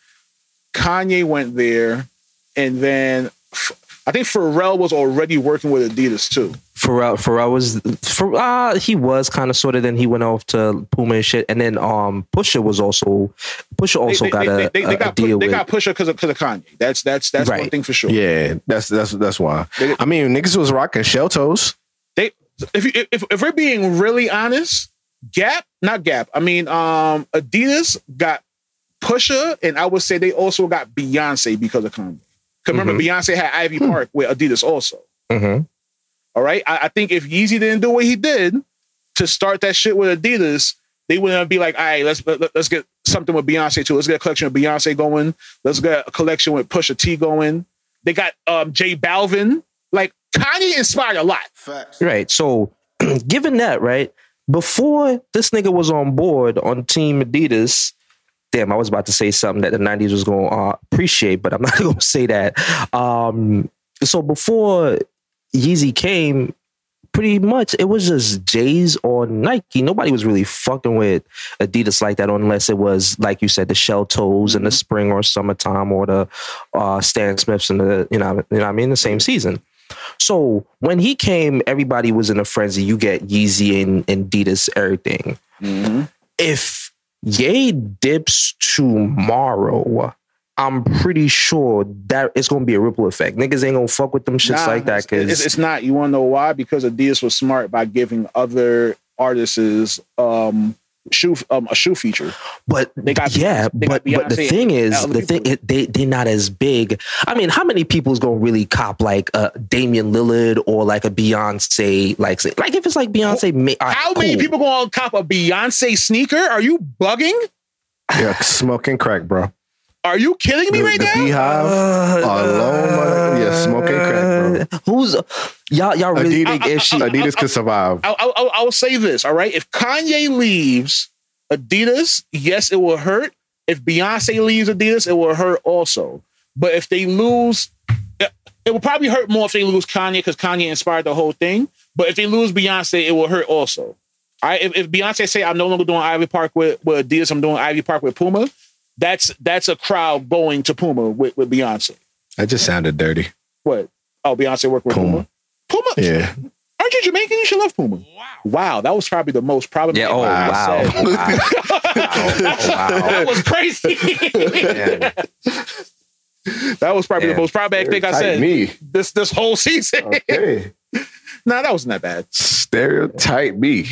Kanye went there, and then F- I think Pharrell was already working with Adidas too. Pharrell, Pharrell was for uh, he was kind of sort of. Then he went off to Puma and shit, and then um Pusha was also Pusha also they, got they, a, they, they, they a- a got deal they with. got Pusha because of, 'cause of Kanye. That's that's that's one thing for sure. Yeah, that's that's that's why. They- I mean, niggas was rocking shell toes. they if, you, if if we're being really honest, Gap, not Gap. I mean, um, Adidas got Pusha, and I would say they also got Beyonce because of Kanye. Because remember, Beyonce had Ivy Park with Adidas also. Mhm. All right, I, I think if Yeezy didn't do what he did to start that shit with Adidas, they wouldn't be like, all right, let's let, let's get something with Beyonce too. Let's get a collection of Beyonce going. Let's get a collection with Pusha T going. They got um J Balvin. Like Kanye inspired a lot. Facts. Right. So, <clears throat> given that, right, before this nigga was on board on Team Adidas, damn, I was about to say something that the 90s was going to uh, appreciate, but I'm not <laughs> going to say that. Um, so, before Yeezy came, pretty much it was just J's or Nike. Nobody was really fucking with Adidas like that unless it was, like you said, the shell toes in the spring or summertime or the uh, Stan Smiths in the, you know, you know what I mean, the same season. So when he came, everybody was in a frenzy. You get Yeezy and, and Adidas, everything. If Ye dips tomorrow, I'm pretty sure that it's gonna be a ripple effect. Niggas ain't gonna fuck with them shits Nah, like that it's, it's, because it's not. You want to know why? Because Adidas was smart by giving other artists um shoe um a shoe feature. But They got- yeah, they got but but the thing is, other the thing it, they they're not as big. I mean, how many people's gonna really cop like a Damian Lillard or like a Beyonce? Like say, like if it's like Beyonce, ma- all right, How many people going to cop a Beyonce sneaker? Are you bugging? Yeah, smoking crack, bro. Are you kidding me The, right the now? Beyhive alone, my- yeah, smoking crack, bro. Uh, Who's y'all? Y'all really Adidas, if she? Adidas could survive. I, I, I, I will say this, all right? If Kanye leaves Adidas, yes, it will hurt. If Beyonce leaves Adidas, it will hurt also. But if they lose, it, it will probably hurt more if they lose Kanye because Kanye inspired the whole thing. But if they lose Beyonce, it will hurt also. All right, if, if Beyonce say I'm no longer doing Ivy Park with, with Adidas, I'm doing Ivy Park with Puma. That's that's a crowd going to Puma with, with Beyonce. That just sounded dirty. What? Oh, Beyonce work with Puma. Puma. Puma. Yeah. Aren't you Jamaican? You should love Puma. Wow. Wow, that was probably the most problematic. Yeah. Oh thing I wow. <laughs> wow. that was crazy. That was probably Yeah. the most problematic thing I said me. this this whole season. Okay. <laughs> nah, that wasn't that bad. Stereotype me.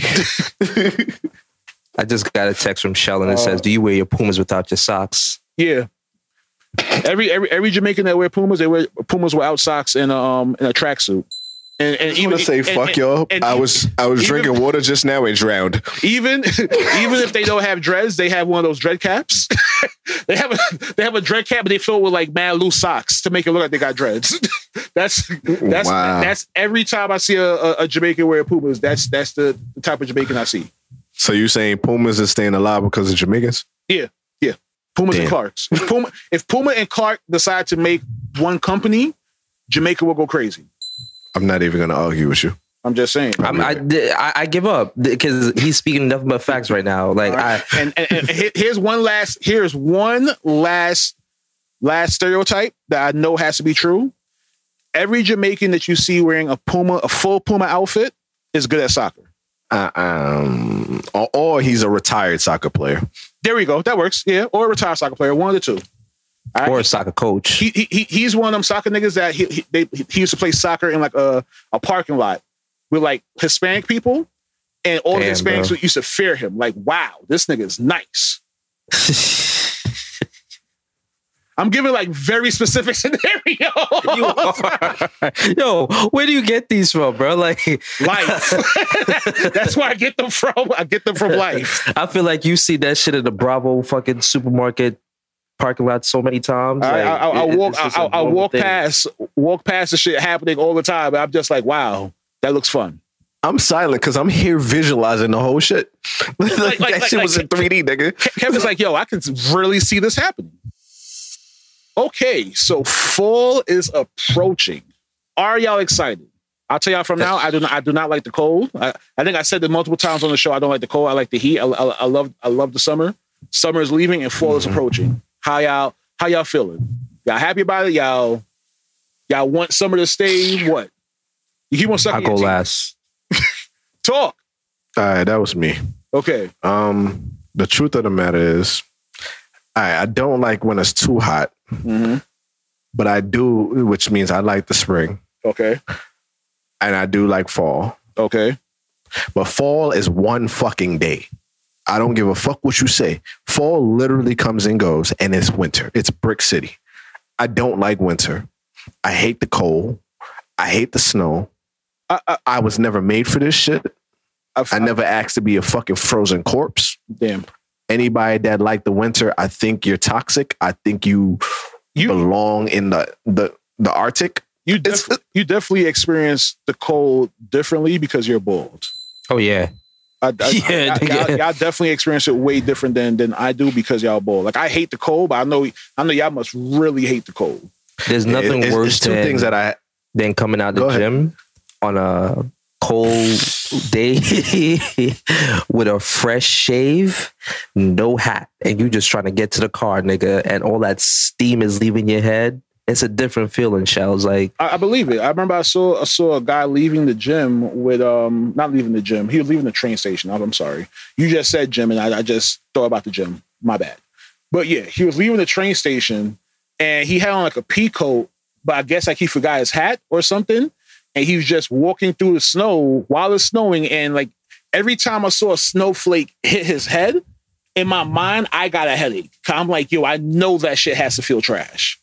I just got a text from Shell and it Uh, says, "Do you wear your Pumas without your socks?" Yeah. Every every every Jamaican that wear Pumas, they wear Pumas without socks and um in a tracksuit. And and I just say, and- fuck and- y'all. I was I was even- drinking water just now and drowned. even <laughs> even if they don't have dreads, they have one of those dread caps. <laughs> they have a they have a dread cap, but they fill it with like mad loose socks to make it look like they got dreads. <laughs> that's that's Wow. that's every time I see a, a, a Jamaican wear Pumas, that's that's the, type of Jamaican I see. So you saying Pumas is staying alive because of Jamaicans? Pumas and Clarks. If Puma, if Puma and Clark decide to make one company, Jamaica will go crazy. I'm not even gonna argue with you. I'm just saying. I'm, I, I I give up because he's speaking nothing but facts right now. Like All right? I, and, and, and here's one last here's one last last stereotype that I know has to be true. Every Jamaican that you see wearing a Puma, a full Puma outfit, is good at soccer. Uh, um, or, or he's a retired soccer player. There we go. That works. Yeah, or a retired soccer player, one of the two. Right? or a soccer coach. he, he he- he's one of them soccer niggas that he he, they, he used to play soccer in like a, a parking lot with like Hispanic people, and all the Damn, Hispanics bro. used to fear him. Like, wow, this nigga is nice. <laughs> I'm giving like very specific <laughs> scenarios. You <laughs> are. Yo, where do you get these from, bro? Like, life. <laughs> That's where I get them from. I get them from life. I feel like you see that shit at the Bravo fucking supermarket parking lot so many times. I, Like, I, I, I it- walk, it's just I, a I, I walk thing. past, walk past the shit happening all the time. And I'm just like, wow, that looks fun. I'm silent because I'm here visualizing the whole shit. like, like- that like- shit was like- in 3D, nigga. Ke- Kevin's like, yo, I can really see this happening. Okay, so fall is approaching. Are y'all excited? I'll tell y'all from now. I do not. I do not like the cold. I, I think I said it multiple times on the show. I don't like the cold. I like the heat. I, I, I love. I love the summer. Summer is leaving and fall is approaching. How y'all? How y'all feeling? Y'all happy about it? Y'all? Y'all want summer to stay? What? You keep on I go last. <laughs> Talk. All right, that was me. Okay. Um, the truth of the matter is, I I don't like when it's too hot, hmm but I do, which means I like the spring Okay. and I do like fall. Okay. But fall is one fucking day. I don't give a fuck what you say. Fall literally comes and goes, and it's winter. It's Brick City. I don't like winter. I hate the cold. I hate the snow. I, I, I was never made for this shit. I, I never asked to be a fucking frozen corpse. Damn. Anybody that like the winter, I think you're toxic. I think you, You- belong in the the the Arctic. You It's- def- you definitely experience the cold differently because you're bald. Oh yeah. I, I, <laughs> Yeah, y'all, nigga. y'all, y'all definitely experience it way different than than I do because y'all bald. Like I hate the cold, but I know I know y'all must really hate the cold. There's nothing It- it's, worse it's two than, things that I than coming out the Go ahead. gym on a cold day <laughs> with a fresh shave, no hat, and you just trying to get to the car, nigga, and all that steam is leaving your head. It's a different feeling, Shells. Like, I, I believe it. I remember I saw I saw a guy leaving the gym with um not leaving the gym. He was leaving the train station. I'm, sorry. You just said gym, and I, I just thought about the gym. My bad. But yeah, he was leaving the train station, and he had on like a pea coat, but I guess like he forgot his hat or something, and he was just walking through the snow while it's snowing, and like every time I saw a snowflake hit his head, in my mind I got a headache. I'm like, yo, I know that shit has to feel trash.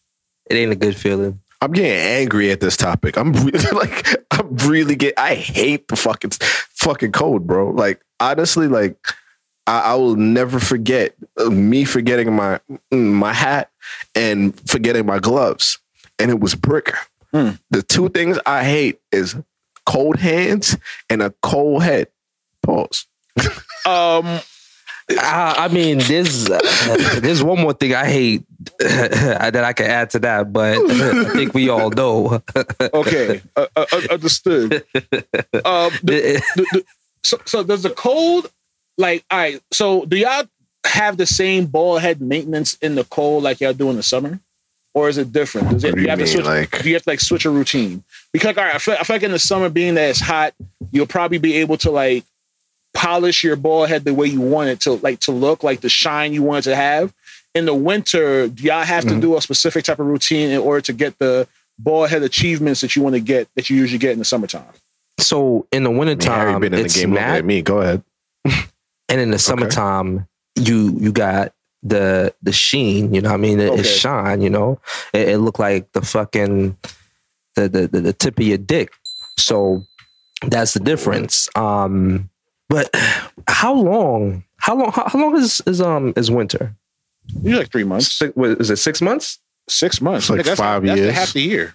it ain't a good feeling. I'm getting angry at this topic. I'm re- <laughs> like, I'm really get. I hate the fucking fucking cold, bro. Like, honestly, like, I, I will never forget uh, me forgetting my my hat and forgetting my gloves, and it was brick. Hmm. The two things I hate is cold hands and a cold head. Pause. <laughs> I, Um, I mean, there's uh, there's one more thing I hate <laughs> that I can add to that, but <laughs> I think we all know. okay, uh, uh, uh, understood. Um, the- the- the- so, so does the cold like all right? So do y'all have the same ball head maintenance in the cold like y'all do in the summer, or is it different? Does it What do you you have to switch? like- do you have to like switch a routine? Because all right, I feel, I feel like in the summer, being that it's hot, you'll probably be able to like polish your ball head the way you want it to like to look like the shine you want it to have. In the winter, do y'all have Mhm. to do a specific type of routine in order to get the ball head achievements that you want to get that you usually get in the summertime? so in the Harry wintertime, been in the it's game longer matte, me. Go ahead. <laughs> and in the summertime, you you got the the sheen. You know, what I mean, it, it shine. You know, it, it looked like the fucking the, the the the tip of your dick. So that's the difference. Um, but how long? How long? How, how long is is um is winter? Usually like three months, Six, what, is it six months? six months, It's like Nigga, that's, five that's years. half the year.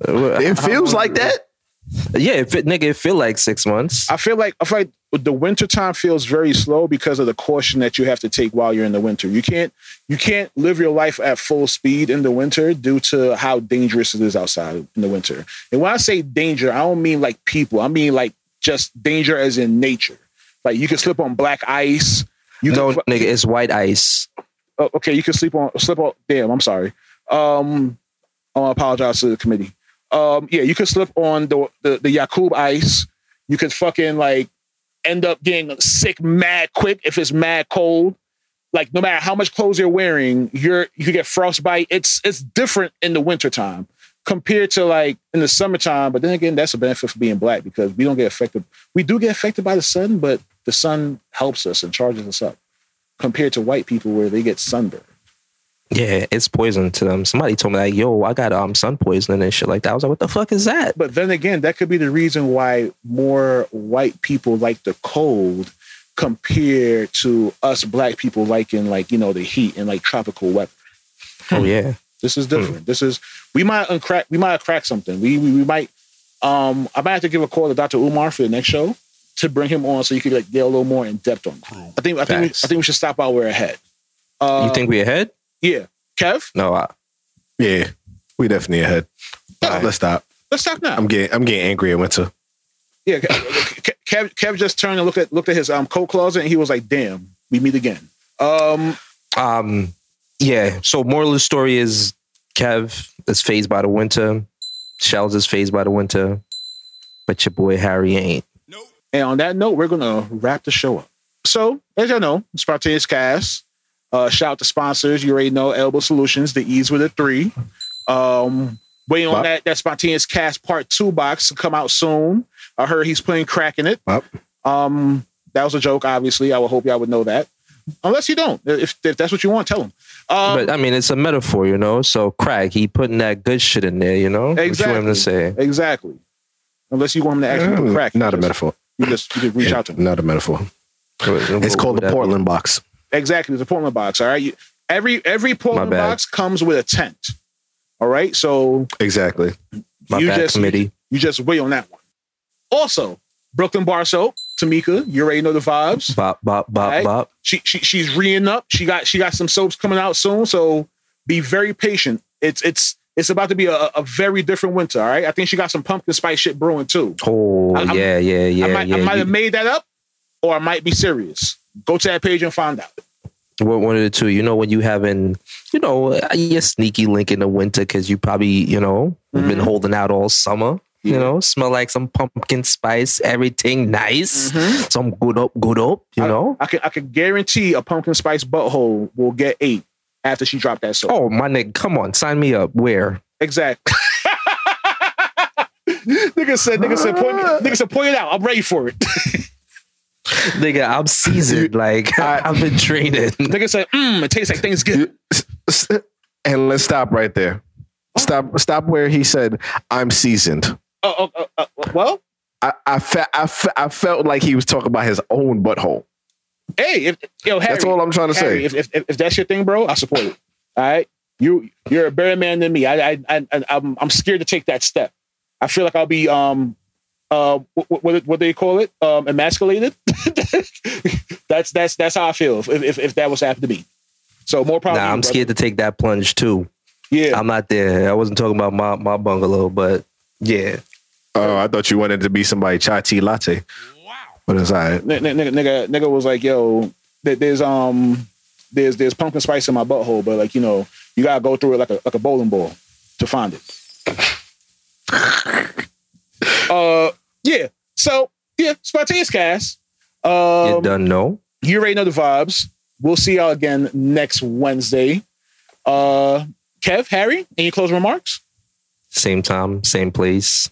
It feels like that. Yeah, if it nigga, it feel like six months. I feel like I feel like the winter time feels very slow because of the caution that you have to take while you're in the winter. You can't you can't live your life at full speed in the winter due to how dangerous it is outside in the winter. And when I say danger, I don't mean like people. I mean like just danger as in nature. Like you can slip on black ice. You no, can, nigga, it's white ice. oh, okay, you can sleep on slip on. Damn, I'm sorry. Um, I apologize to the committee. Um, yeah, you could slip on the the, the Yakub ice. You could fucking like end up getting sick mad quick if it's mad cold. like no matter how much clothes you're wearing, you're you get frostbite. It's it's different in the wintertime compared to like in the summertime. But then again, that's a benefit for being black because we don't get affected. We do get affected by the sun, but the sun helps us and charges us up compared to white people where they get sunburned. Yeah, it's poison to them. Somebody told me like, "Yo, I got um sun poisoning and shit like that." I was like, "What the fuck is that?" But then again, that could be the reason why more white people like the cold compared to us black people liking like you know the heat and like tropical weather. Oh yeah, This is different. This is we might uncrack we might cracked something. We, we we might um I might have to give a call to Dr. Umar for the next show to bring him on so you could like get a little more in depth on. it. I think I think we, I think we should stop while we're ahead. Uh, you think we're ahead? Yeah, Kev, No, I, Yeah, we definitely ahead. Let's stop. let's stop now. I'm getting I'm getting angry at winter. yeah, Kev, Kev, Kev just turned and looked at looked at his um coat closet and he was like, "Damn, we meet again." Um, um, yeah. So moral of the story is Kev is fazed by the winter. Shells is fazed by the winter, but your boy Harry ain't. Nope. And on that note, we're gonna wrap the show up. So, as y'all know, spontaneous cast. Uh, shout out to sponsors. You already know Elbow Solutions, the E's with a three. Um, waiting on that that spontaneous cast part two box to come out soon. I heard he's playing crack in it. Um, that was a joke. Obviously, I would hope y'all would know that. Unless you don't, if if that's what you want, tell him. Um, but I mean, it's a metaphor, you know. So crack, he putting that good shit in there, you know. Exactly. What you want him Exactly. to say? exactly. Unless you want him to actually do crack, Mm, Not a just- metaphor. You just you just reach out to him. Not a metaphor. It's called the Portland box. Exactly, it's a Portland box. All right, you, every every Portland box comes with a tent. All right, so Exactly. My you bad, just committee. you just wait on that one. Also, Brooklyn Bar Soap, Tamika, you already know the vibes. Bop bop bop Right. bop. She, she she's reing up. She got she got some soaps coming out soon, so be very patient. It's it's it's about to be a, a very different winter. All right, I think she got some pumpkin spice shit brewing too. Oh I- yeah, yeah, yeah, I might, yeah. I might have made that up, or I might be serious. Go to that page and find out. One of the two. You know, when you having, you know, your sneaky link in the winter because you probably, you know, been Mhm. holding out all summer. You Yeah. know, smell like some pumpkin spice, everything nice, Mhm. some good up, good up. You I- know. I can I can guarantee a pumpkin spice butthole will get ate after she dropped that soap. Oh my nigga, come on, sign me up. Where? Exactly. <laughs> nigga said, nigga said, point, nigga said, point it out. I'm ready for it. <laughs> <laughs> Nigga, I'm seasoned. Like I- <laughs> I've been training. <laughs> nigga said, mm, it tastes like Thanksgiving. And let's stop right there. Stop. Stop where he said, "I'm seasoned." Oh, oh, oh, oh, well, I I, fe- I, fe- I felt like he was talking about his own butthole. hey, if yo, Harry, That's all I'm trying to Harry, say. if, if, if if that's your thing, bro, I support it. All right, you you're a better man than me. I I, I I'm I'm scared to take that step. I feel like I'll be um uh what what, what they call it um emasculated. <laughs> that's that's that's how I feel if if, if that was to happen to me. So more problem. Nah, I'm scared to take that plunge too. Yeah, I'm not there. I wasn't talking about my, my bungalow, but yeah. Oh, I thought you wanted to be somebody chai tea latte. Wow. But it's all right. N- n- nigga, nigga, nigga was like, yo, there- there's um, there's there's pumpkin spice in my butthole, but like you know, you gotta go through it like a like a bowling ball to find it. <laughs> uh, yeah. So yeah, spontaneous cast. you Um, done know? you already know the vibes. We'll see y'all again next Wednesday. Uh, Kev, Harry, any closing remarks? Same time, same place.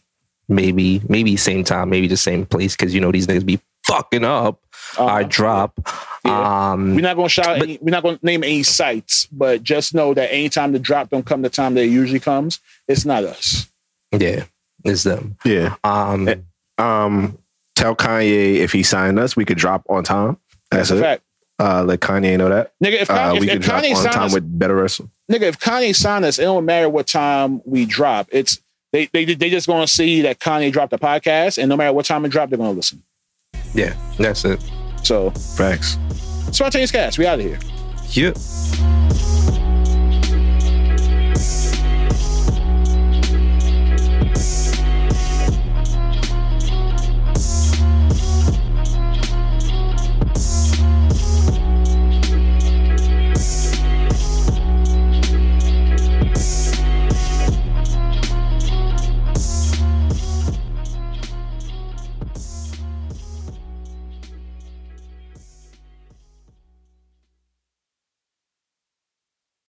Maybe, maybe same time, maybe the same place because you know these niggas be fucking up Uh, our drop. Yeah. Um, We're not gonna shout. But- any, we're not gonna name any sites, but just know that anytime the drop don't come the time that it usually comes, it's not us. yeah, it's them. Yeah. Um, Eh, Um, tell Kanye if he signed us, we could drop on time. That's That's a it. fact, Uh, let Kanye know that. nigga. If, Uh, Kanye, we if, could if drop Kanye on signed time us, with better wrestle. nigga, if Kanye signed us, it don't matter what time we drop. It's they they they just gonna see that Kanye dropped the podcast, and no matter what time it dropped, they're gonna listen. yeah, that's it. So Facts. spontaneous cast, we out of here. Yeah.